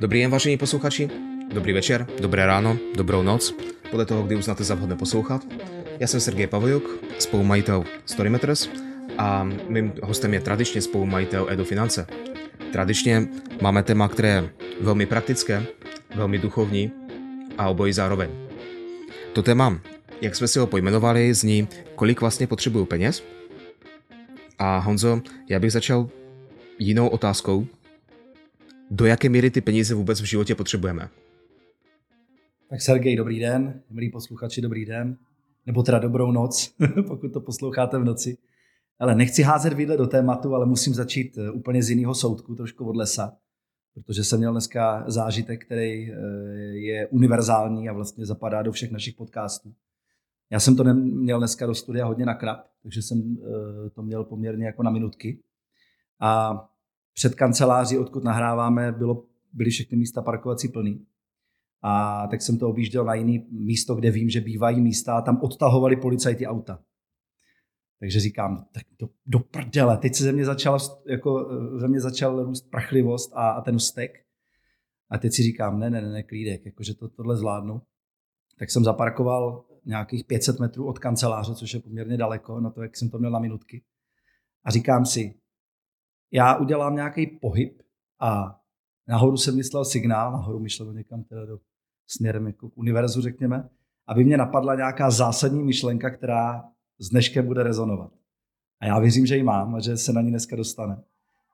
Dobrý den, vážení posluchači, dobrý večer, dobré ráno, dobrou noc, podle toho, kdy uznáte za vhodné poslouchat. Já jsem Sergej Pavojuk, spolumajitel Storymeters a mým hostem je tradičně spolumajitel Edo Finance. Tradičně máme téma, které je velmi praktické, velmi duchovní a obojí zároveň. To téma, jak jsme si ho pojmenovali, zní, kolik vlastně potřebuju peněz. A Honzo, já bych začal jinou otázkou, do jaké míry ty peníze vůbec v životě potřebujeme. Tak Sergej, dobrý den, milí posluchači, dobrý den, nebo teda dobrou noc, pokud to posloucháte v noci. Ale nechci házet vidle do tématu, ale musím začít eh, úplně z jiného soudku, trošku od lesa, protože jsem měl dneska zážitek, který eh, je univerzální a vlastně zapadá do všech našich podcastů. Já jsem to měl dneska do studia hodně na krab, takže jsem eh, to měl poměrně jako na minutky. A před kanceláří, odkud nahráváme, bylo, byly všechny místa parkovací plný. A tak jsem to objížděl na jiný místo, kde vím, že bývají místa a tam odtahovali policajti auta. Takže říkám, tak do, do prdele, teď se ze mě začal, jako, ze mě začal růst prachlivost a, a ten stek. A teď si říkám, ne, ne, ne, ne klídek, jakože to, tohle zvládnu. Tak jsem zaparkoval nějakých 500 metrů od kanceláře, což je poměrně daleko, na to, jak jsem to měl na minutky. A říkám si, já udělám nějaký pohyb a nahoru jsem myslel signál, nahoru myšlel někam teda do směrem jako k univerzu, řekněme, aby mě napadla nějaká zásadní myšlenka, která s dneškem bude rezonovat. A já věřím, že ji mám a že se na ní dneska dostane.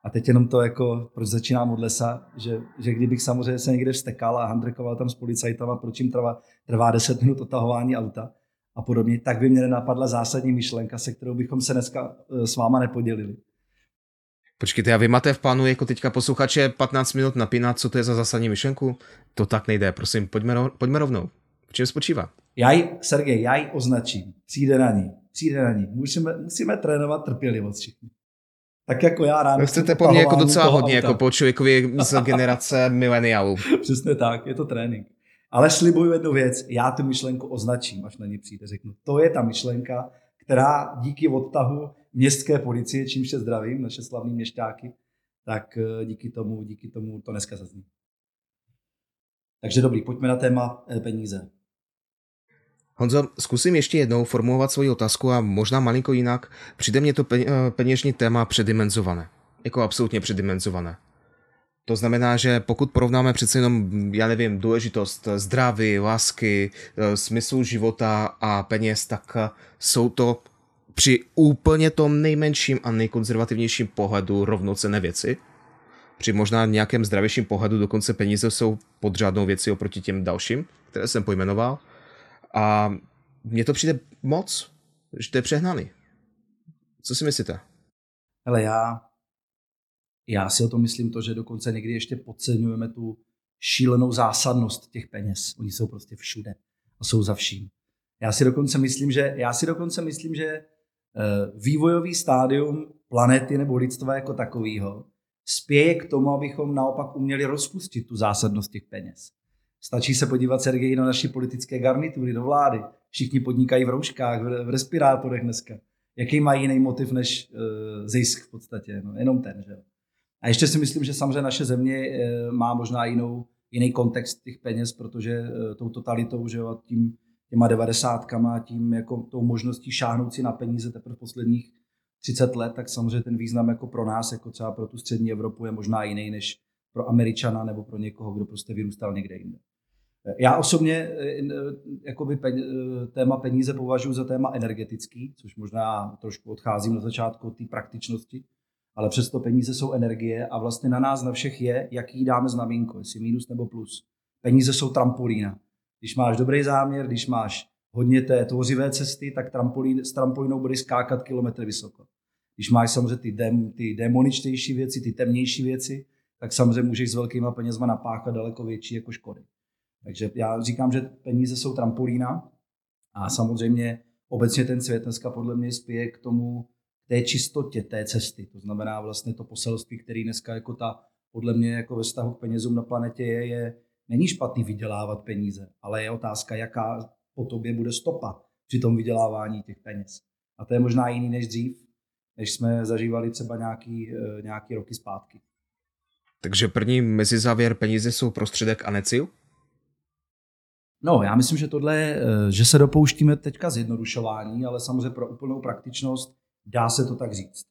A teď jenom to, jako, proč začínám od lesa, že, že kdybych samozřejmě se někde vstekal a handrkoval tam s policajtama, proč jim trvá, trvá 10 minut otahování auta a podobně, tak by mě nenapadla zásadní myšlenka, se kterou bychom se dneska eh, s váma nepodělili. Počkejte, a vy máte v plánu jako teďka posluchače 15 minut napínat, co to je za zásadní myšlenku? To tak nejde, prosím, pojďme, pojďme rovnou. V čem spočívá? Já ji, Sergej, já ji označím. Přijde na ní. Přijde na ní. Musíme, musíme trénovat trpělivost všichni. Tak jako já ráno. Vy chcete po mně jako docela hodně, auta. jako po člověkovi z generace mileniálů. Přesně tak, je to trénink. Ale slibuju jednu věc, já tu myšlenku označím, až na ní přijde. Řeknu, to je ta myšlenka, která díky odtahu městské policie, čímž se zdravím, naše slavní měšťáky, tak eh, díky tomu, díky tomu to dneska zazní. Takže dobrý, pojďme na téma eh, peníze. Honzo, zkusím ještě jednou formulovat svoji otázku a možná malinko jinak. Přijde mě to eh, peněžní téma předimenzované. Jako absolutně předimenzované. To znamená, že pokud porovnáme přece jenom, já nevím, důležitost zdraví, lásky, smyslu života a peněz, tak jsou to při úplně tom nejmenším a nejkonzervativnějším pohledu rovnocené věci. Při možná nějakém zdravějším pohledu dokonce peníze jsou podřádnou věcí oproti těm dalším, které jsem pojmenoval. A mně to přijde moc, že to je přehnaný. Co si myslíte? Ale já, já si o tom myslím to, že dokonce někdy ještě podceňujeme tu šílenou zásadnost těch peněz. Oni jsou prostě všude a jsou za vším. Já si dokonce myslím, že, já si dokonce myslím, že vývojový stádium planety nebo lidstva jako takového spěje k tomu, abychom naopak uměli rozpustit tu zásadnost těch peněz. Stačí se podívat, Sergej, na naší politické garnitury do vlády. Všichni podnikají v rouškách, v respirátorech dneska. Jaký mají jiný motiv než uh, zisk v podstatě? No, jenom ten, že A ještě si myslím, že samozřejmě naše země uh, má možná jinou, jiný kontext těch peněz, protože uh, tou totalitou, že jo, tím těma devadesátkama, tím jako tou možností šáhnout si na peníze teprve posledních 30 let, tak samozřejmě ten význam jako pro nás, jako třeba pro tu střední Evropu je možná jiný než pro Američana nebo pro někoho, kdo prostě vyrůstal někde jinde. Já osobně eh, jakoby eh, téma peníze považuji za téma energetický, což možná trošku odcházím na začátku od té praktičnosti, ale přesto peníze jsou energie a vlastně na nás na všech je, jaký dáme znamínko, jestli minus nebo plus. Peníze jsou trampolína. Když máš dobrý záměr, když máš hodně té tvořivé cesty, tak trampolín, s trampolínou budeš skákat kilometr vysoko. Když máš samozřejmě ty, dem, ty demoničtější věci, ty temnější věci, tak samozřejmě můžeš s velkýma penězma napáchat daleko větší jako škody. Takže já říkám, že peníze jsou trampolína a samozřejmě obecně ten svět dneska podle mě spěje k tomu, k té čistotě té cesty. To znamená vlastně to poselství, který dneska jako ta, podle mě jako ve vztahu k penězům na planetě je, je Není špatný vydělávat peníze, ale je otázka, jaká po tobě bude stopa při tom vydělávání těch peněz. A to je možná jiný než dřív, než jsme zažívali třeba nějaký, eh, nějaký roky zpátky. Takže první mezizávěr peníze jsou prostředek a necíl? No, já myslím, že tohle, eh, že se dopouštíme teďka zjednodušování, ale samozřejmě pro úplnou praktičnost dá se to tak říct.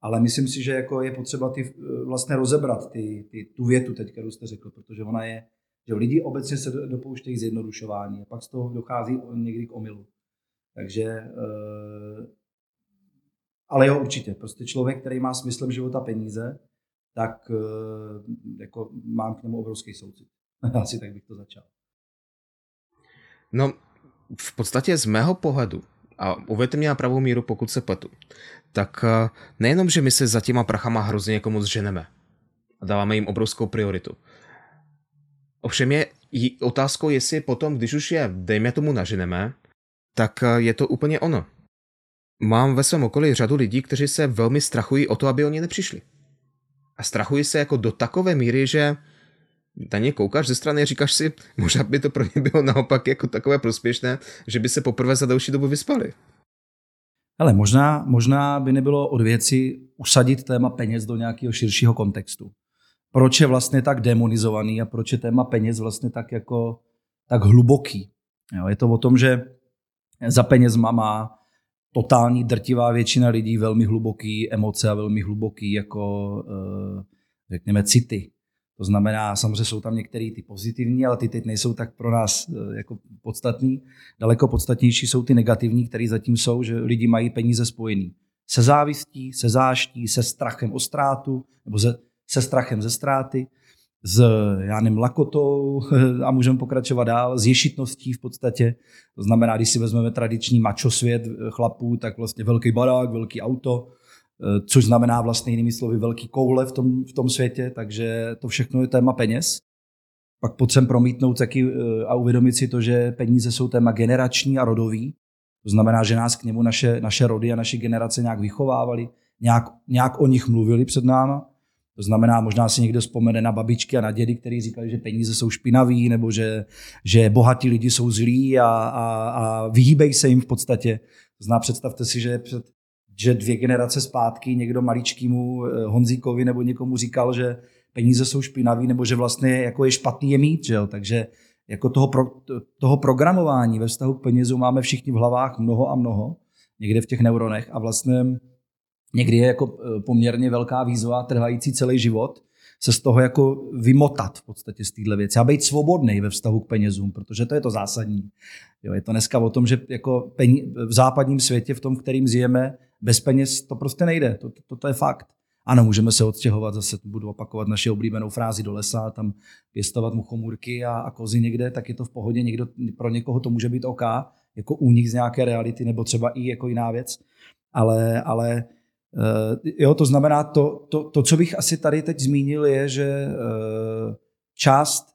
Ale myslím si, že jako je potřeba ty, eh, vlastně rozebrat ty, ty, tu větu teď, kterou jste řekl, protože ona je, že lidi obecně se dopouštějí zjednodušování a pak z toho dochází někdy k omylu. Takže, eh, ale jo, určitě. Prostě člověk, který má smyslem života peníze, tak jako mám k němu obrovský soucit. Asi tak bych to začal. No, v podstatě z mého pohledu, a uvěďte mě na pravou míru, pokud se pletu, tak eh, nejenom, že my se za těma prachama hrozně jako moc ženeme a dáváme jim obrovskou prioritu. Ovšem je otázkou, jestli potom, když už je, dejme tomu, naženeme, tak eh, je to úplně ono. Mám ve svém okolí řadu lidí, kteří se velmi strachují o to, aby oni nepřišli. A strachují se jako do takové míry, že na ně koukáš ze strany a říkáš si, možná by to pro ně bylo naopak jako takové prospěšné, že by se poprvé za další dobu vyspali. Ale možná, možná by nebylo od věci usadit téma peněz do nějakého širšího kontextu. Proč je vlastně tak demonizovaný a proč je téma peněz vlastně tak jako tak hluboký. Jo, je to o tom, že za penězma má totální drtivá většina lidí velmi hluboký emoce a velmi hluboký jako eh, řekněme city. To znamená, samozřejmě jsou tam některé ty pozitivní, ale ty teď nejsou tak pro nás eh, jako podstatní. Daleko podstatnější jsou ty negativní, které zatím jsou, že lidi mají peníze spojený se závistí, se záští, se strachem o ztrátu, nebo se, se strachem ze ztráty, s já nevím, lakotou a můžeme pokračovat dál, s ješitností v podstatě. To znamená, když si vezmeme tradiční mačo svět chlapů, tak vlastně velký barák, velký auto, Eh, což znamená vlastně jinými slovy velký koule v tom, v tom světě, takže to všechno je téma peněz. Pak potřebujeme promítnout taky eh, a uvědomit si to, že peníze jsou téma generační a rodový. To znamená, že nás k němu naše, naše rody a naše generace nějak vychovávali, nějak, nějak o nich mluvili před náma. To znamená, možná si někdo vzpomene na babičky a na dědy, kteří říkali, že peníze jsou špinaví, nebo že, že bohatí lidi jsou zlí a, a, a vyhýbej se jim v podstatě. Znamená, představte si, že před že dvě generace zpátky někdo maličkýmu eh, Honzíkovi nebo někomu říkal, že peníze jsou špinaví nebo že vlastně jako je špatný je mít, že jo? takže jako toho, pro, toho programování ve vztahu k penězu máme všichni v hlavách mnoho a mnoho, někde v těch neuronech a vlastně někdy je jako eh, poměrně velká výzva trvající celý život se z toho jako vymotat v podstatě z téhle věci a být svobodný ve vztahu k penězům, protože to je to zásadní. Jo, je to dneska o tom, že jako peníze, v západním světě, v tom, kterým žijeme, bez peněz to prostě nejde. To, to, to je fakt. Ano, můžeme se odstěhovat, zase budu opakovat naši oblíbenou frázi do lesa, tam pěstovat muchomůrky a, a kozy někde, tak je to v pohodě. Někdo, pro někoho to může být OK, jako únik z nějaké reality, nebo třeba i jako jiná věc. Ale, ale jo, to znamená, to, to, to, co bych asi tady teď zmínil, je, že uh, část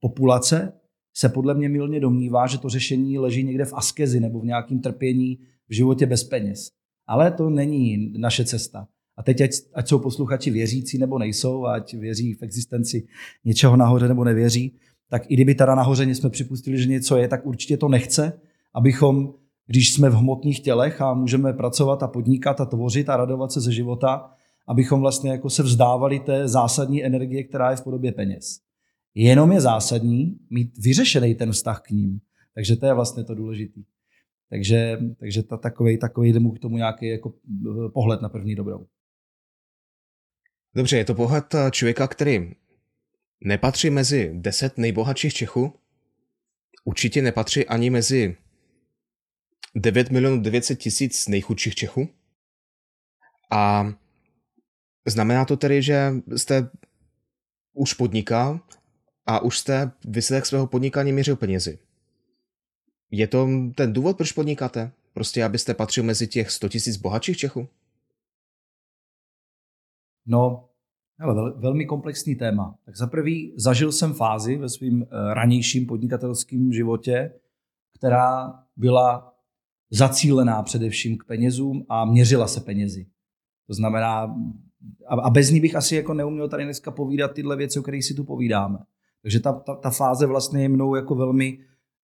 populace se podle mě milně domnívá, že to řešení leží někde v askezi nebo v nějakém trpění v životě bez peněz. Ale to není naše cesta. A teď, ať, ať jsou posluchači věřící nebo nejsou, ať věří v existenci něčeho nahoře nebo nevěří, tak i kdyby teda nahoře jsme připustili, že něco je, tak určitě to nechce, abychom, když jsme v hmotných tělech a můžeme pracovat a podnikat a tvořit a radovat se ze života, abychom vlastně jako se vzdávali té zásadní energie, která je v podobě peněz. Jenom je zásadní mít vyřešený ten vztah k ním. Takže to je vlastně to důležité. Takže, takže ta, takový, takový mu k tomu nějaký jako eh, pohled na první dobrou. Dobře, je to pohled eh, člověka, který nepatří mezi deset nejbohatších Čechů, určitě nepatří ani mezi 9 milionů 900 tisíc nejchudších Čechů. A znamená to tedy, že jste už podnikal a už jste výsledek svého podnikání měřil penězi. Je to ten důvod, proč podnikáte? Prostě abyste patřil mezi těch 100 tisíc bohatších Čechů? No, vel, velmi komplexní téma. Tak za prvý zažil jsem fázi ve svém eh, ranějším podnikatelském životě, která byla zacílená především k penězům a měřila se penězi. To znamená, a bez ní bych asi jako neuměl tady dneska povídat tyhle věci, o kterých si tu povídáme. Takže ta, ta, ta fáze vlastně je mnou jako velmi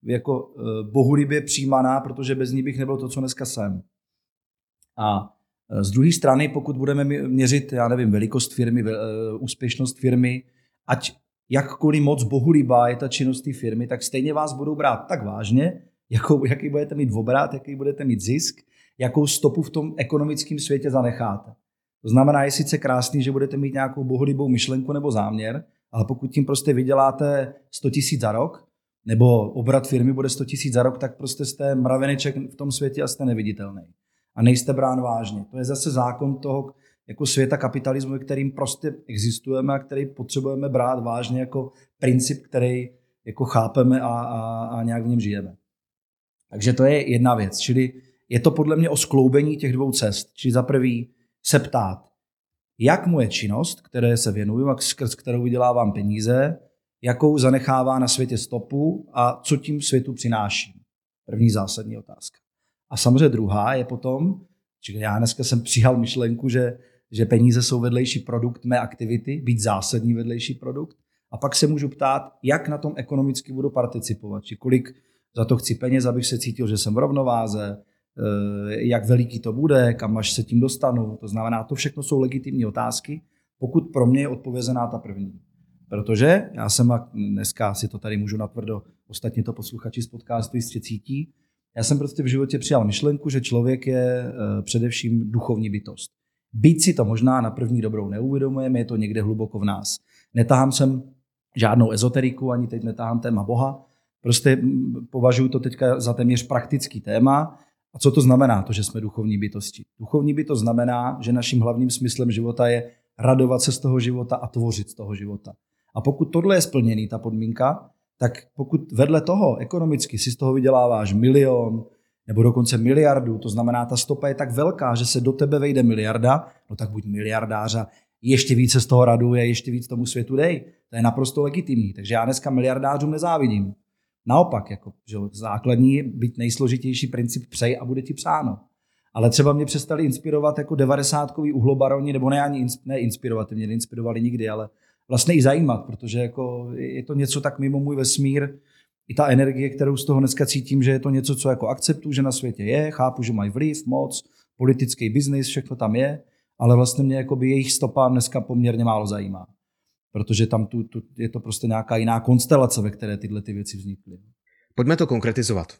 jako uh, bohulibě přijímaná, protože bez ní bych nebyl to, co dneska jsem. A Z druhé strany, pokud budeme měřit, já nevím, velikost firmy, úspěšnost firmy, ať jakkoliv moc bohulibá je ta činnost té firmy, tak stejně vás budou brát tak vážně, jakou, jaký budete mít obrat, jaký budete mít zisk, jakou stopu v tom ekonomickém světě zanecháte. To znamená, je sice krásný, že budete mít nějakou bohulibou myšlenku nebo záměr, ale pokud tím prostě vyděláte 100 tisíc za rok, nebo obrat firmy bude 100 tisíc za rok, tak prostě jste mraveneček v tom světě a jste neviditelný. A nejste brán vážně. To je zase zákon toho jako světa kapitalismu, kterým prostě existujeme a který potřebujeme brát vážně jako princip, který jako chápeme a, a, a nějak v něm žijeme. Takže to je jedna věc. Čili je to podle mě o skloubení těch dvou cest. Čili za prvý se ptát, jak moje činnost, které se věnuju a skrz kterou vydělávám peníze, jakou zanechává na světě stopu a co tím světu přináší. První zásadní otázka. A samozřejmě druhá je potom, že já dneska jsem přijal myšlenku, že, že peníze jsou vedlejší produkt mé aktivity, být zásadní vedlejší produkt. A pak se můžu ptát, jak na tom ekonomicky budu participovat, či kolik za to chci peněz, abych se cítil, že jsem v rovnováze, eh, jak veliký to bude, kam až se tím dostanu. To znamená, to všechno jsou legitimní otázky, pokud pro mě je odpovězená ta první. Protože já jsem, a dneska si to tady můžu natvrdo, ostatně to posluchači z podcastu jistě cítí, já jsem prostě v životě přijal myšlenku, že člověk je eh, především duchovní bytost. Být si to možná na první dobrou neuvědomujeme, je to někde hluboko v nás. Netahám sem žádnou ezoteriku, ani teď netahám téma Boha, Prostě považuji to teďka za téměř praktický téma. A co to znamená, to, že jsme duchovní bytosti? Duchovní bytost znamená, že naším hlavním smyslem života je radovat se z toho života a tvořit z toho života. A pokud tohle je splněný, ta podmínka, tak pokud vedle toho ekonomicky si z toho vyděláváš milion nebo dokonce miliardu, to znamená, ta stopa je tak velká, že se do tebe vejde miliarda, no tak buď miliardář a ještě více z toho raduje, ještě víc tomu světu dej. To je naprosto legitimní. Takže já dneska miliardářům nezávidím. Naopak, jako, že základní, být nejsložitější princip přej a bude ti psáno. Ale třeba mě přestali inspirovat jako devadesátkový uhlobaroni, nebo ne ani ne inspirovat, mě neinspirovali nikdy, ale vlastně i zajímat, protože jako je to něco tak mimo můj vesmír, i ta energie, kterou z toho dneska cítím, že je to něco, co jako akceptuju, že na světě je, chápu, že mají vliv, moc, politický biznis, všechno tam je, ale vlastně mě jakoby jejich stopa dneska poměrně málo zajímá protože tam tu, tu, je to prostě nějaká jiná konstelace, ve které tyhle ty věci vznikly. Pojďme to konkretizovat.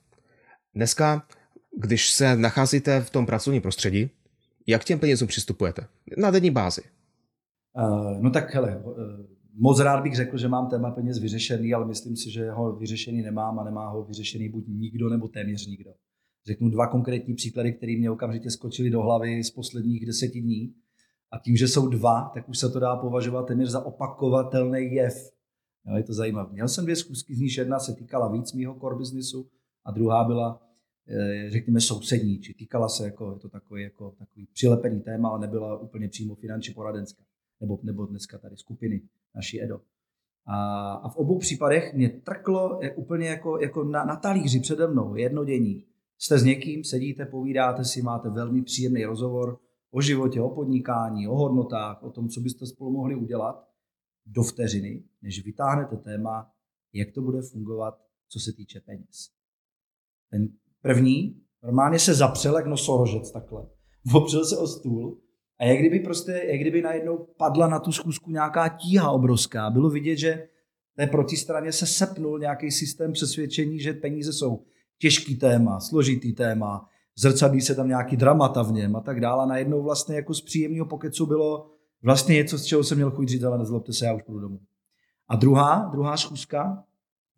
Dneska, když se nacházíte v tom pracovním prostředí, jak těm penězům přistupujete? Na denní bázi. Uh, no tak hele, uh, moc rád bych řekl, že mám téma peněz vyřešený, ale myslím si, že ho vyřešený nemám a nemá ho vyřešený buď nikdo nebo téměř nikdo. Řeknu dva konkrétní příklady, které mě okamžitě skočily do hlavy z posledních deseti dní. A tím, že jsou dva, tak už se to dá považovat téměř za opakovatelný jev. Jo, je to zajímavé. Měl jsem dvě zkusky, z níž jedna se týkala víc mýho core businessu a druhá byla, eh, řekněme, sousední, či týkala se jako, je to takový, jako, takový přilepený téma, ale nebyla úplně přímo finančně poradenská. Nebo, nebo dneska tady skupiny naší EDO. A, a v obou případech mě trklo je úplně jako, jako na, na talíři přede mnou, jednodění. Jste s někým, sedíte, povídáte si, máte velmi příjemný rozhovor, o životě, o podnikání, o hodnotách, o tom, co byste spolu mohli udělat do vteřiny, než vytáhnete téma, jak to bude fungovat, co se týče peněz. Ten první normálně se zapřel jak nosorožec takhle. Opřel se o stůl a jak kdyby prostě, jak kdyby najednou padla na tu schůzku nějaká tíha obrovská. Bylo vidět, že té protistraně se sepnul nějaký systém přesvědčení, že peníze jsou těžký téma, složitý téma, zrcadlí se tam nějaký dramata v něm a tak dále. A najednou vlastně jako z příjemného pokecu bylo vlastně něco, z čeho jsem měl chuť říct, ale nezlobte se, já už půjdu domů. A druhá, druhá schůzka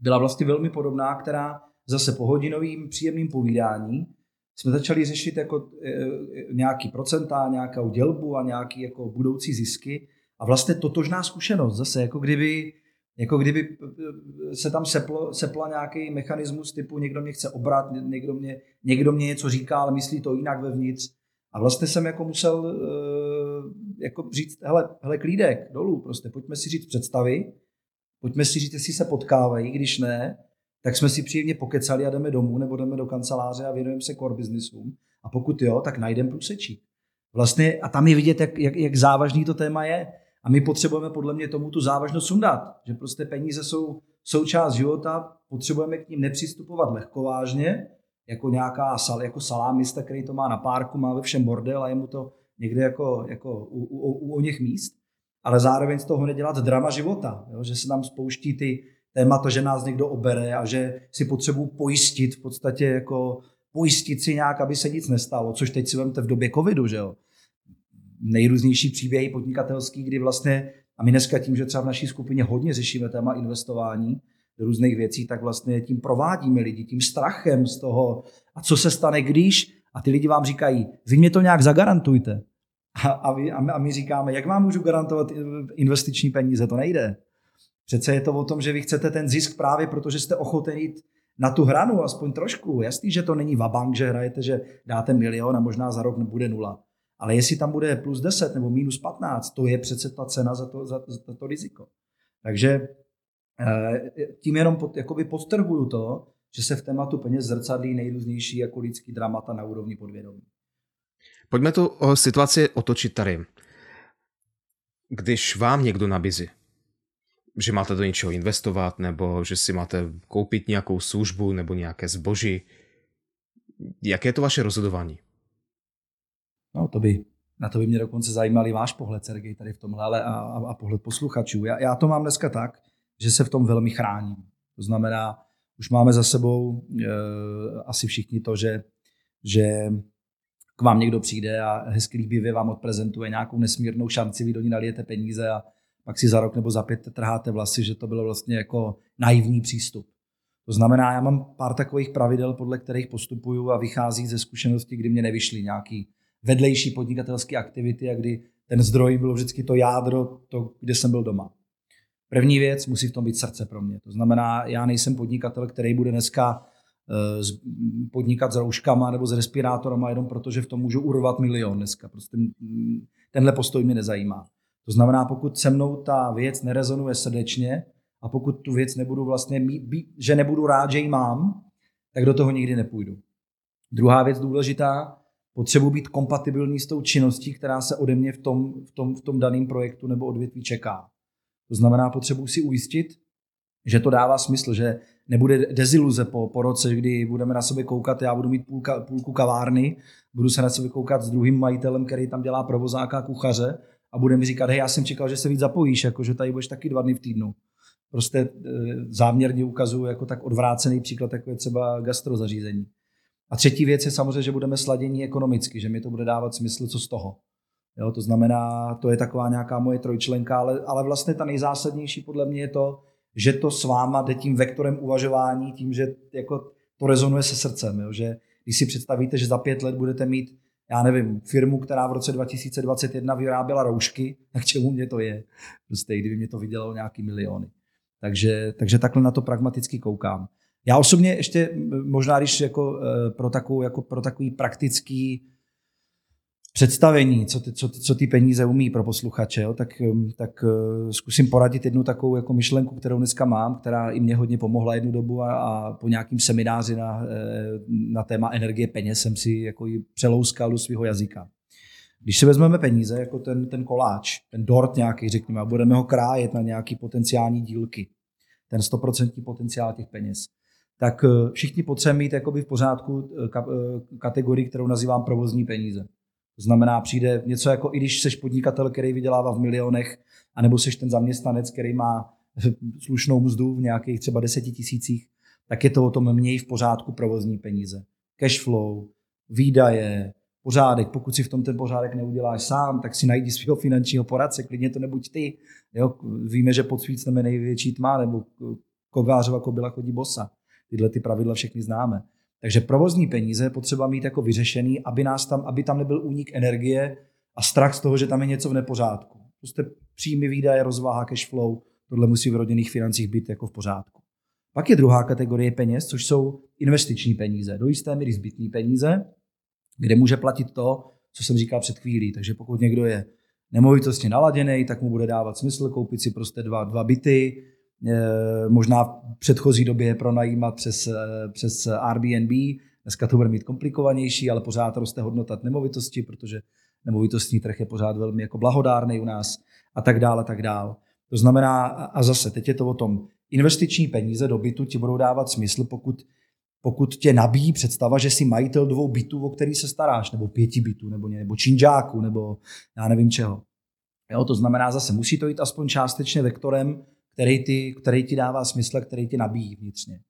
byla vlastně velmi podobná, která zase po hodinovým příjemným povídání jsme začali řešit jako e, e, nějaký procenta, nějakou dělbu a nějaký jako budoucí zisky. A vlastně totožná zkušenost, zase jako kdyby jako kdyby eh, se tam seplo, sepla nějaký mechanismus typu někdo mě chce obrat, někdo mě, někdo mě něco říká, ale myslí to jinak vevnitř. A vlastně jsem jako musel uh, jako říct, hele, hele klídek, dolů, prostě pojďme si říct představy, pojďme si říct, jestli se potkávají, když ne, tak jsme si příjemně pokecali a jdeme domů nebo jdeme do kanceláře a věnujeme se core businessům. A pokud jo, tak najdeme průsečí. Vlastně, a tam je vidět, jak, jak, jak závažný to téma je. A my potřebujeme podle mě tomu tu závažnost sundat, že prostě peníze jsou součást života, potřebujeme k ním nepřistupovat lehkovážně, jako nějaká sal, jako salámista, který to má na párku, má ve všem bordel a je mu to někde jako, jako u, u, u, u něch míst, ale zároveň z toho nedělat drama života, jo? že se nám spouští ty témata, že nás někdo obere a že si potřebuji pojistit v podstatě jako pojistit si nějak, aby se nic nestalo, což teď si vemte v době covidu, že jo. Nejrůznější příběhy podnikatelský, kdy vlastně, a my dneska tím, že třeba v naší skupině hodně řešíme téma investování do různých věcí, tak vlastně tím provádíme lidi, tím strachem z toho, a co se stane, když, a ty lidi vám říkají, vy mě to nějak zagarantujte. A, a, vy, a my říkáme, jak vám můžu garantovat investiční peníze, to nejde. Přece je to o tom, že vy chcete ten zisk právě protože jste ochoten jít na tu hranu aspoň trošku. Jasný, že to není vabank, že hrajete, že dáte milion a možná za rok nebude nula. Ale jestli tam bude plus 10 nebo minus 15, to je přece ta cena za to, za, za to riziko. Takže eh, tím jenom pod, jakoby podtrhuju to, že se v tématu peněz zrcadlí nejrůznější jako lidský dramata na úrovni podvědomí. Pojďme tu situaci otočit tady. Když vám někdo nabízí že máte do něčeho investovat, nebo že si máte koupit nějakou službu nebo nějaké zboží. Jaké je to vaše rozhodování? No to by, na to by mě dokonce zajímal váš pohled, Sergej, tady v tomhle, ale a, a, pohled posluchačů. Já, já to mám dneska tak, že se v tom velmi chráním. To znamená, už máme za sebou e, asi všichni to, že, že k vám někdo přijde a hezky líbivě vám odprezentuje nějakou nesmírnou šanci, vy do ní nalijete peníze a pak si za rok nebo za pět trháte vlasy, že to bylo vlastně jako naivní přístup. To znamená, já mám pár takových pravidel, podle kterých postupuju a vychází ze zkušenosti, kdy mě nevyšly nějaký vedlejší podnikatelské aktivity a kdy ten zdroj bylo vždycky to jádro, to, kde jsem byl doma. První věc, musí v tom být srdce pro mě. To znamená, já nejsem podnikatel, který bude dneska eh, podnikat s rouškama nebo s respirátorama jenom proto, že v tom můžu urvat milion dneska. Prostě tenhle postoj mě nezajímá. To znamená, pokud se mnou ta věc nerezonuje srdečně a pokud tu věc nebudu vlastně mít, že nebudu rád, že ji mám, tak do toho nikdy nepůjdu. Druhá věc důležitá, potřebuji být kompatibilní s tou činností, která se ode mě v tom, v tom, v tom daném projektu nebo odvětví čeká. To znamená, potřebuji si ujistit, že to dává smysl, že nebude deziluze po, po roce, kdy budeme na sebe koukat, já budu mít půlka, půlku kavárny, budu se na sebe koukat s druhým majitelem, který tam dělá provozáka a kuchaře a bude mi říkat, hej, já jsem čekal, že se víc zapojíš, jako že tady budeš taky dva dny v týdnu. Prostě e, záměrně ukazuju jako tak odvrácený příklad, jako je třeba gastrozařízení. A třetí věc je samozřejmě, že budeme sladění ekonomicky, že mi to bude dávat smysl, co z toho. Jo, to znamená, to je taková nějaká moje trojčlenka, ale, ale vlastně ta nejzásadnější podle mě je to, že to s váma jde tím vektorem uvažování, tím, že jako to rezonuje se srdcem. Jo, že když si představíte, že za pět let budete mít já nevím, firmu, která v roce 2021 vyráběla roušky, tak čemu mě to je? Prostě kdyby mě to vydělalo nějaký miliony. Takže, takže takhle na to pragmaticky koukám. Já osobně ještě možná, když jako eh, pro, takovou, jako pro takový praktický představení, co ty, co, co ty peníze umí pro posluchače, jo, tak, um, tak uh, zkusím poradit jednu takovou jako myšlenku, kterou dneska mám, která i mě hodně pomohla jednu dobu a, a po nějakým semináři na, eh, na téma energie peněz jsem si jako ji přelouskal do svého jazyka. Když si vezmeme peníze, jako ten, ten koláč, ten dort nějaký, řekněme, a budeme ho krájet na nějaký potenciální dílky, ten 100% potenciál těch peněz, tak uh, všichni potřebujeme mít jakoby v pořádku kategorii, kterou nazývám provozní peníze. To znamená, přijde něco jako, i když jsi podnikatel, který vydělává v milionech, anebo jsi ten zaměstnanec, který má slušnou mzdu v nějakých třeba deseti tisících, tak je to o tom měj v pořádku provozní peníze. Cash flow, výdaje, pořádek. Pokud si v tom ten pořádek neuděláš sám, tak si najdi svého finančního poradce, klidně to nebuď ty. Jo? Víme, že pod svícneme největší tma, nebo kovářova kobila chodí bosa. Tyhle ty pravidla všechny známe. Takže provozní peníze je potřeba mít jako vyřešený, aby, nás tam, aby tam nebyl únik energie a strach z toho, že tam je něco v nepořádku. Prostě příjmy, výdaje, rozvaha, cash flow, tohle musí v rodinných financích být jako v pořádku. Pak je druhá kategorie peněz, což jsou investiční peníze, do jisté míry zbytné peníze, kde může platit to, co jsem říkal před chvílí. Takže pokud někdo je nemovitostně naladěný, tak mu bude dávat smysl koupit si prostě dva, dva byty, možná v předchozí době pronajímat přes, eh, přes Airbnb. Dneska to bude mít komplikovanější, ale pořád roste hodnota nemovitosti, protože nemovitostní trh je pořád velmi jako blahodárný u nás a tak dále, a tak dále. To znamená, a zase, teď je to o tom, investiční peníze do bytu ti budou dávat smysl, pokud pokud tě nabíjí představa, že jsi majitel dvou bytů, o který se staráš, nebo pěti bytů, nebo, nebo činžáků, nebo já nevím čeho. Jo, to znamená zase, musí to jít aspoň částečně vektorem, který ti, který ti dává smysl, který ti nabíjí vnitřně.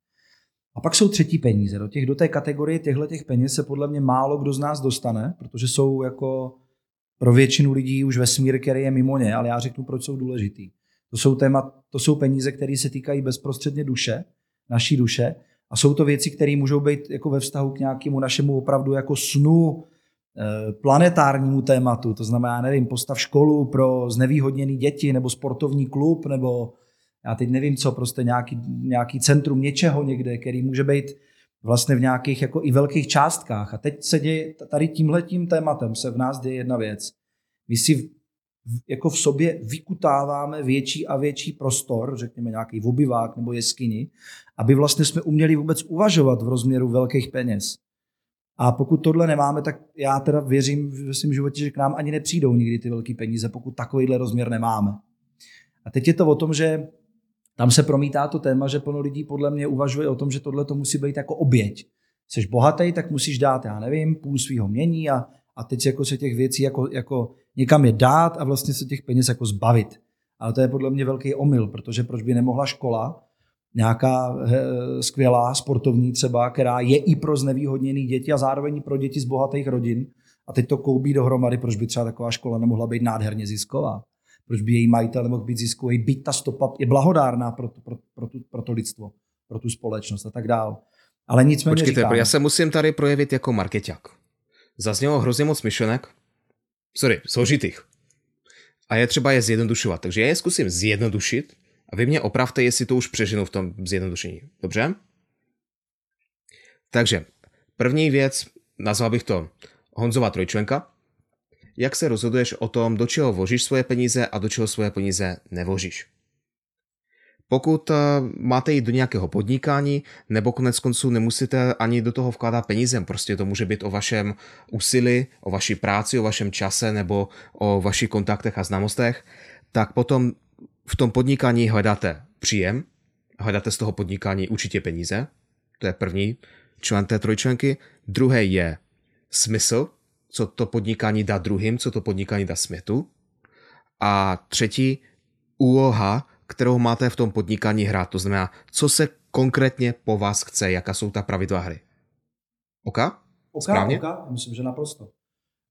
A pak jsou třetí peníze. Do, těch, do té kategorie těchto těch peněz se podle mě málo kdo z nás dostane, protože jsou jako pro většinu lidí už vesmír, který je mimo ně, ale já řeknu, proč jsou důležitý. To jsou, téma, to jsou peníze, které se týkají bezprostředně duše, naší duše, a jsou to věci, které můžou být jako ve vztahu k nějakému našemu opravdu jako snu, eh, planetárnímu tématu, to znamená, nevím, postav školu pro znevýhodněné děti, nebo sportovní klub, nebo já teď nevím co, prostě nějaký, nějaký centrum něčeho někde, který může být vlastně v nějakých jako i velkých částkách. A teď se děje, tady tímhletím tématem se v nás děje jedna věc. My si jako v sobě vykutáváme větší a větší prostor, řekněme nějaký obyvák nebo jeskyni, aby vlastně jsme uměli vůbec uvažovat v rozměru velkých peněz. A pokud tohle nemáme, tak já teda věřím ve svém životě, že k nám ani nepřijdou nikdy ty velké peníze, pokud takovýhle rozměr nemáme. A teď je to o tom, že tam se promítá to téma, že plno lidí podle mě uvažuje o tom, že tohle to musí být jako oběť. Jsi bohatý, tak musíš dát, já nevím, půl svého mění a, a teď jako se těch věcí jako, jako někam je dát a vlastně se těch peněz jako zbavit. Ale to je podle mě velký omyl, protože proč by nemohla škola, nějaká skvělá sportovní třeba, která je i pro znevýhodněné děti a zároveň pro děti z bohatých rodin, a teď to koubí dohromady, proč by třeba taková škola nemohla být nádherně zisková proč by její majitel nemohl být ziskový, byť ta stopa je blahodárná pro, to, pro, pro, tu, pro to lidstvo, pro tu společnost a tak dál. Ale nicméně Počkejte, říkám, já se musím tady projevit jako marketák. Zaznělo hrozně moc myšlenek, sorry, složitých. A je třeba je zjednodušovat. Takže já je zkusím zjednodušit a vy mě opravte, jestli to už přeženu v tom zjednodušení. Dobře? Takže první věc, nazval bych to Honzova trojčlenka jak se rozhoduješ o tom, do čeho vožíš svoje peníze a do čeho svoje peníze nevožíš. Pokud eh, máte jít do nějakého podnikání, nebo konec konců nemusíte ani do toho vkládat peníze, prostě to může být o vašem úsilí, o vaší práci, o vašem čase nebo o vašich kontaktech a známostech, tak potom v tom podnikání hledáte příjem, hledáte z toho podnikání určitě peníze, to je první člen té trojčlenky. Druhé je smysl, co to podnikání dá druhým, co to podnikání dá smětu. A třetí, úloha, kterou máte v tom podnikání hrát. To znamená, co se konkrétně po vás chce, jaká jsou ta pravidla hry. OK? OK, Správně? OK, myslím, že naprosto.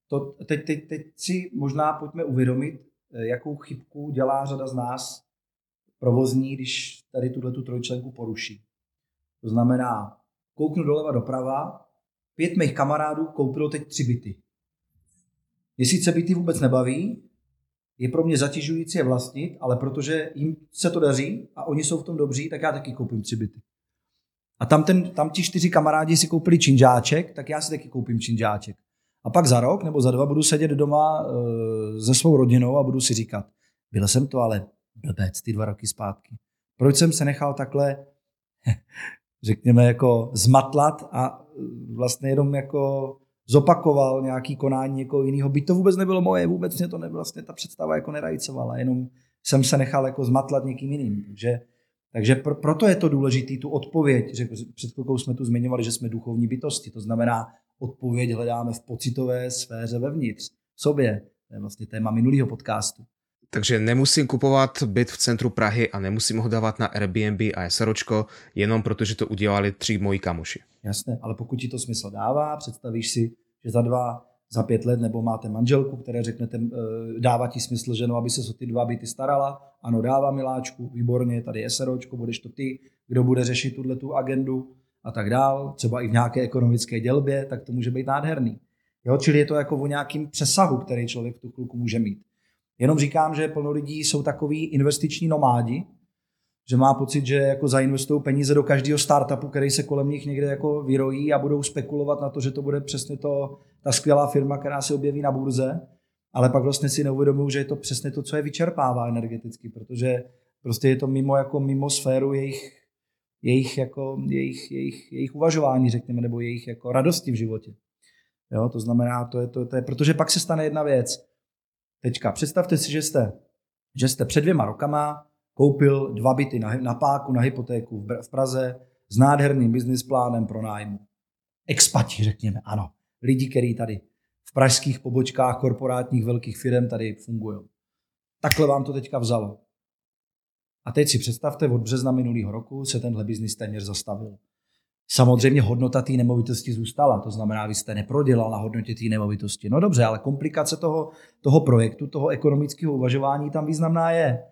To, teď, teď, teď si možná pojďme uvědomit, eh, jakou chybku dělá řada z nás provozní, když tady tuhle tu trojčlenku poruší. To znamená, kouknu doleva doprava, pět mých kamarádů koupilo teď tři byty. Mě sice byty vůbec nebaví, je pro mě zatěžující je vlastnit, ale protože jim se to daří a oni jsou v tom dobří, tak já taky koupím tři byty. A tam, ten, tam ti čtyři kamarádi si koupili činžáček, tak já si taky koupím činžáček. A pak za rok nebo za dva budu sedět doma e, se svou rodinou a budu si říkat, byl jsem to ale blbec ty dva roky zpátky. Proč jsem se nechal takhle, řekněme, jako zmatlat a vlastně jenom jako zopakoval nějaký konání někoho jiného. Byť to vůbec nebylo moje, vůbec mě to nebylo, vlastně ta představa jako nerajcovala, jenom jsem se nechal jako zmatlat někým jiným. Takže, takže pro, proto je to důležité, tu odpověď, že před chvilkou jsme tu zmiňovali, že jsme duchovní bytosti, to znamená, odpověď hledáme v pocitové sféře vevnitř, v sobě. To je vlastně téma minulého podcastu. Takže nemusím kupovat byt v centru Prahy a nemusím ho dávat na Airbnb a SROčko, jenom protože to udělali tři moji kamoši. Jasné, ale pokud ti to smysl dává, představíš si, že za dva, za pět let, nebo máte manželku, které řeknete, eh, dává ti smysl, že no, aby se o ty dva byty starala, ano, dává miláčku, výborně, tady SROčko, budeš to ty, kdo bude řešit tuhle tu agendu a tak dál, třeba i v nějaké ekonomické dělbě, tak to může být nádherný. Jo, čili je to jako o nějakým přesahu, který člověk tu chvilku může mít. Jenom říkám, že plno lidí jsou takový investiční nomádi, že má pocit, že jako zainvestují peníze do každého startupu, který se kolem nich někde jako vyrojí a budou spekulovat na to, že to bude přesně to, ta skvělá firma, která se objeví na burze, ale pak vlastně si neuvědomují, že je to přesně to, co je vyčerpává energeticky, protože prostě je to mimo jako mimo sféru jejich, jejich, jako, jejich, jejich, jejich uvažování, řekněme, nebo jejich jako radosti v životě. Jo, to znamená, to je, to, to je, protože pak se stane jedna věc. Teďka, představte si, že jste, že jste před dvěma rokama koupil dva byty na, na páku, na hypotéku v, v Praze s nádherným business plánem pro nájmu. Expati, řekněme, ano. Lidi, kteří tady v pražských pobočkách korporátních velkých firm tady fungují. Takhle vám to teďka vzalo. A teď si představte, od března minulého roku se tenhle biznis téměř zastavil. Samozřejmě hodnota té nemovitosti zůstala, to znamená, vy jste neprodělal na hodnotě té nemovitosti. No dobře, ale komplikace toho, toho projektu, toho ekonomického uvažování tam významná je.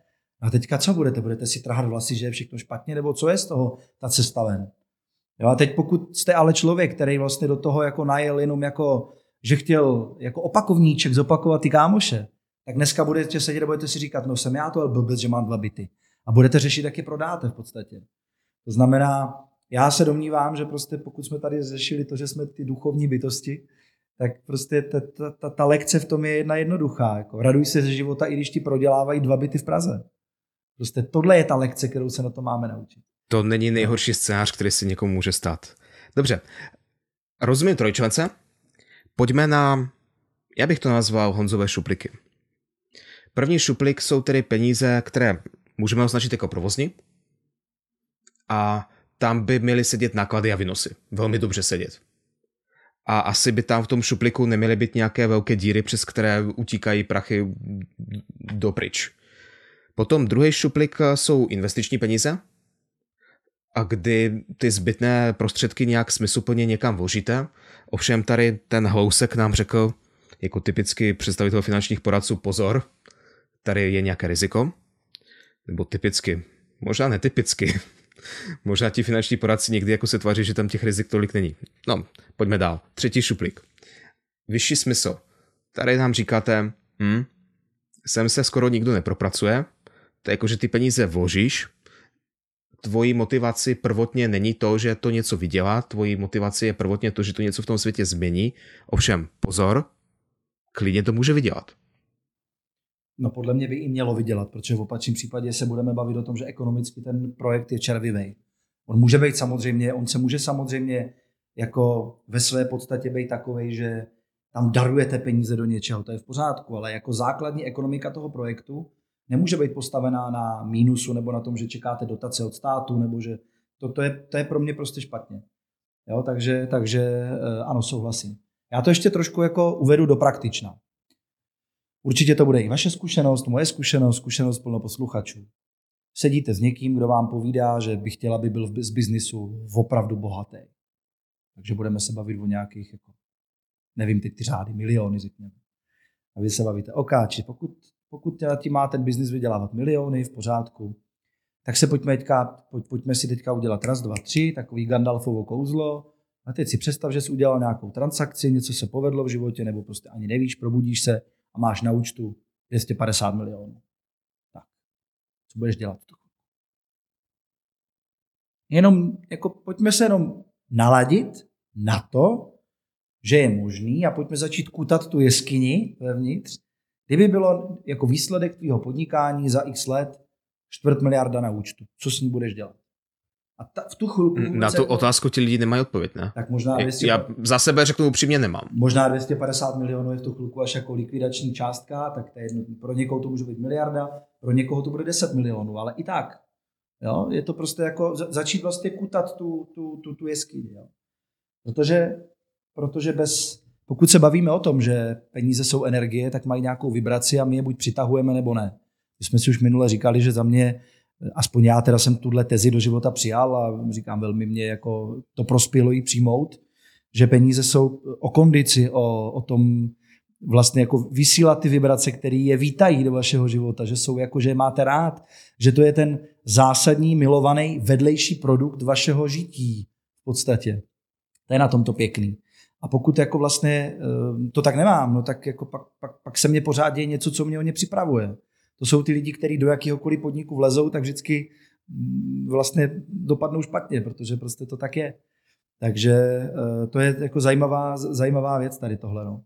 A teďka co budete? Budete si trhat vlasy, že je všechno špatně, nebo co je z toho ta cesta ven? Jo, a teď pokud jste ale člověk, který vlastně do toho jako najel jenom jako, že chtěl jako opakovníček zopakovat ty kámoše, tak dneska budete sedět a budete si říkat, no jsem já to blbec, že mám dva byty. A budete řešit, jak je prodáte v podstatě. To znamená, já se domnívám, že prostě pokud jsme tady řešili to, že jsme ty duchovní bytosti, tak prostě ta, ta, ta, ta lekce v tom je jedna jednoduchá. Jako raduj se ze života, i když ti prodělávají dva byty v Praze. Prostě tohle je ta lekce, kterou se na to máme naučit. To není nejhorší scénář, který si někomu může stát. Dobře, rozumím trojčlence. Pojďme na, já bych to nazval Honzové šupliky. První šuplik jsou tedy peníze, které můžeme označit jako provozní. A tam by měly sedět náklady a výnosy. Velmi dobře sedět. A asi by tam v tom šupliku neměly být nějaké velké díry, přes které utíkají prachy do pryč. Potom druhý šuplik jsou investiční peníze, a kdy ty zbytné prostředky nějak smysluplně někam vložíte. Ovšem tady ten Hlousek nám řekl, jako typický představitel finančních poradců, pozor, tady je nějaké riziko, nebo typicky, možná netypicky, možná ti finanční poradci někdy jako se tváří, že tam těch rizik tolik není. No, pojďme dál. Třetí šuplík. Vyšší smysl. Tady nám říkáte, hm, sem se skoro nikdo nepropracuje, to je jako, že ty peníze vložíš, tvojí motivaci prvotně není to, že to něco vydělá, tvojí motivaci je prvotně to, že to něco v tom světě změní. Ovšem, pozor, klidně to může vydělat. No podle mě by i mělo vydělat, protože v opačném případě se budeme bavit o tom, že ekonomicky ten projekt je červivý. On může být samozřejmě, on se může samozřejmě jako ve své podstatě být takový, že tam darujete peníze do něčeho, to je v pořádku, ale jako základní ekonomika toho projektu nemůže být postavená na mínusu nebo na tom, že čekáte dotace od státu, nebo že to, to, je, to je pro mě prostě špatně. Jo, takže, takže eh, ano, souhlasím. Já to ještě trošku jako uvedu do praktična. Určitě to bude i vaše zkušenost, moje zkušenost, zkušenost plno posluchačů. Sedíte s někým, kdo vám povídá, že by chtěl, aby byl z biznisu opravdu bohatý. Takže budeme se bavit o nějakých, jako, nevím, ty, ty řády, miliony, řekněme. A vy se bavíte, okáči, pokud, pokud ti má ten biznis vydělávat miliony, v pořádku, tak se pojďme, teďka, pojď, pojďme si teďka udělat raz, dva, tři, takový Gandalfovo kouzlo. A teď si představ, že jsi udělal nějakou transakci, něco se povedlo v životě, nebo prostě ani nevíš, probudíš se a máš na účtu 250 milionů. Tak, co budeš dělat? Jenom, jako, pojďme se jenom naladit na to, že je možný a pojďme začít kutat tu jeskyni vevnitř. Kdyby bylo jako výsledek tvého podnikání za x let čtvrt miliarda na účtu, co s ní budeš dělat? A ta, v tu chvilku... Na tu jako, otázku ti lidi nemají odpověď, ne? Tak možná 200, Já za sebe řeknu upřímně nemám. Možná 250 milionů je v tu chvilku až jako likvidační částka, tak to je jedno, pro někoho to může být miliarda, pro někoho to bude 10 milionů, ale i tak. Jo? Je to prostě jako začít vlastně kutat tu, tu, tu, tu jeskyni. Jo? Protože, protože bez, pokud se bavíme o tom, že peníze jsou energie, tak mají nějakou vibraci a my je buď přitahujeme nebo ne. My jsme si už minule říkali, že za mě aspoň já teda jsem tuhle tezi do života přijal a říkám, velmi mě jako to prospělo i přijmout, že peníze jsou o kondici, o, o tom vlastně jako vysílat ty vibrace, které je vítají do vašeho života, že jsou jako, že máte rád, že to je ten zásadní, milovaný, vedlejší produkt vašeho žití v podstatě. To je na tomto pěkný. A pokud jako vlastně eh, to tak nemám, no tak jako pak, pak, pak se mě pořád děje něco, co mě o ně připravuje to jsou ty lidi, kteří do jakéhokoliv podniku vlezou, tak vždycky mm, vlastně dopadnou špatně, protože prostě to tak je. Takže eh, to je jako zajímavá, zajímavá věc tady tohle. No.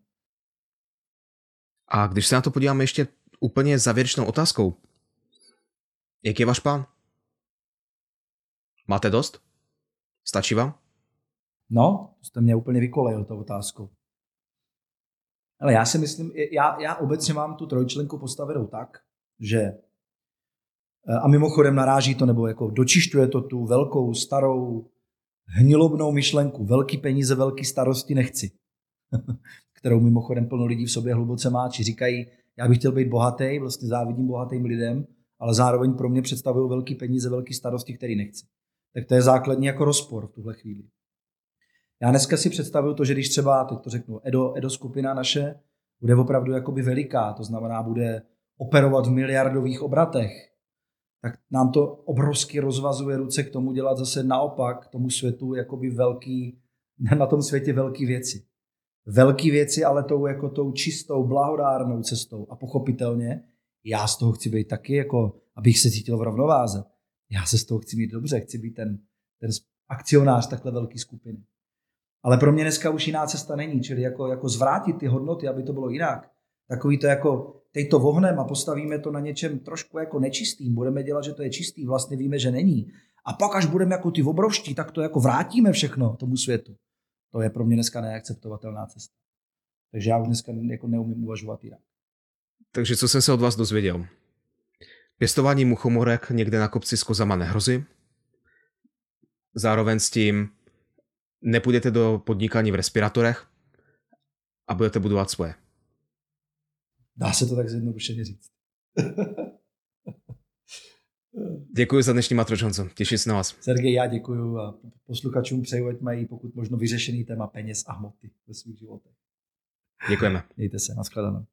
A když se na to podíváme ještě úplně závěrečnou otázkou, jak je váš plán? Máte dost? Stačí vám? No, jste mě úplně vykolejil tou otázkou. Ale já si myslím, já, já obecně mám tu trojčlenku postavenou tak, že eh, a mimochodem naráží to, nebo jako dočišťuje to tu velkou, starou hnilobnou myšlenku, velký peníze, velký starosti nechci, kterou mimochodem plno lidí v sobě hluboce má, či říkají, já bych chtěl být bohatý, vlastně závidím bohatým lidem, ale zároveň pro mě představují velký peníze, velký starosti, který nechci. Tak to je základní jako rozpor v tuhle chvíli. Já dneska si představuju to, že když třeba, teď to řeknu, Edo, Edo skupina naše bude opravdu jakoby veliká, to znamená, bude operovat v miliardových obratech, tak nám to obrovsky rozvazuje ruce k tomu dělat zase naopak tomu světu jakoby velký, na tom světě velké věci. Velké věci, ale tou jako tou čistou, blahodárnou cestou. A pochopitelně, já z toho chci být taky, jako abych se cítil v rovnováze. Já se z toho chci mít dobře, chci být ten, ten akcionář takhle velké skupiny. Ale pro mě dneska už jiná cesta není, čili jako, jako zvrátit ty hodnoty, aby to bylo jinak. Takový to jako, teď to vohnem a postavíme to na něčem trošku jako nečistým, budeme dělat, že to je čistý, vlastně víme, že není. A pak, až budeme jako ty obrovští, tak to jako vrátíme všechno tomu světu. To je pro mě dneska neakceptovatelná cesta. Takže já už dneska jako neumím uvažovat jinak. Takže co jsem se od vás dozvěděl? Pěstování muchomorek někde na kopci s kozama nehrozí. Zároveň s tím nepůjdete do podnikání v respirátorech a budete budovat svoje. Dá se to tak zjednodušeně říct. Děkuji za dnešní Matro Johnson. Těším se na vás. Sergej, já děkuji a posluchačům přeju, ať mají pokud možno vyřešený téma peněz a hmoty ve svých životech. Děkujeme. Mějte se, nashledanou.